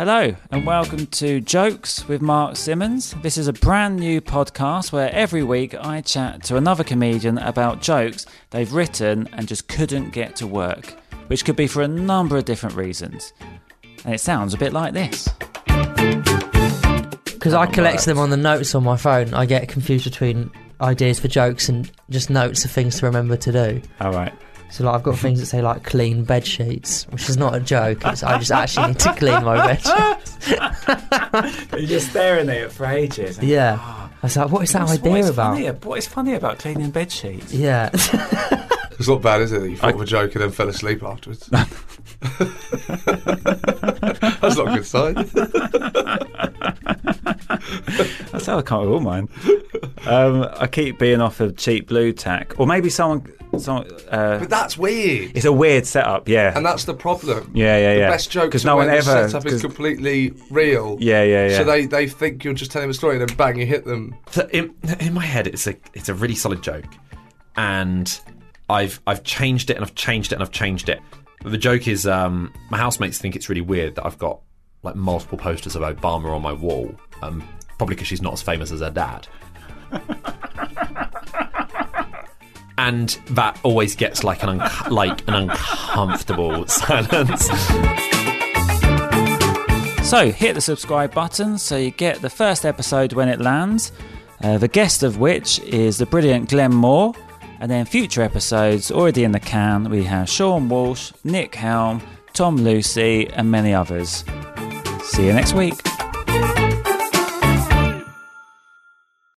Hello, and welcome to Jokes with Mark Simmons. This is a brand new podcast where every week I chat to another comedian about jokes they've written and just couldn't get to work, which could be for a number of different reasons. And it sounds a bit like this. Because I collect them on the notes on my phone. I get confused between ideas for jokes and just notes of things to remember to do. All right. So like I've got things that say like clean bed sheets, which is not a joke. It's, I just actually need to clean my bed sheets. You're just staring at it for ages. Yeah. I was like, what is that What's- idea what is about? Funny, what is funny about cleaning bed sheets? Yeah. It's not bad, is it? That you thought of a joke and then fell asleep afterwards. That's not a good sign. That's how I can't with all mine. Um, I keep being offered cheap Blu Tack, or maybe someone. Someone uh, But that's weird. it's a weird setup, yeah. And that's the problem. yeah, yeah, yeah. The best jokes because are no when one the ever. setup is completely real. yeah, yeah, yeah. So they, they think you're just telling a story and then bang, you hit them. So in, in my head, it's a it's a really solid joke, and I've I've changed it and I've changed it and I've changed it. But the joke is, um, my housemates think it's really weird that I've got like multiple posters of Obama on my wall. Um, probably because she's not as famous as her dad. And that always gets like an unco- like an uncomfortable silence. So hit the subscribe button so you get the first episode when it lands. Uh, the guest of which is the brilliant Glenn Moore. And then future episodes already in the can. We have Sean Walsh, Nick Helm, Tom Lucy, and many others. See you next week.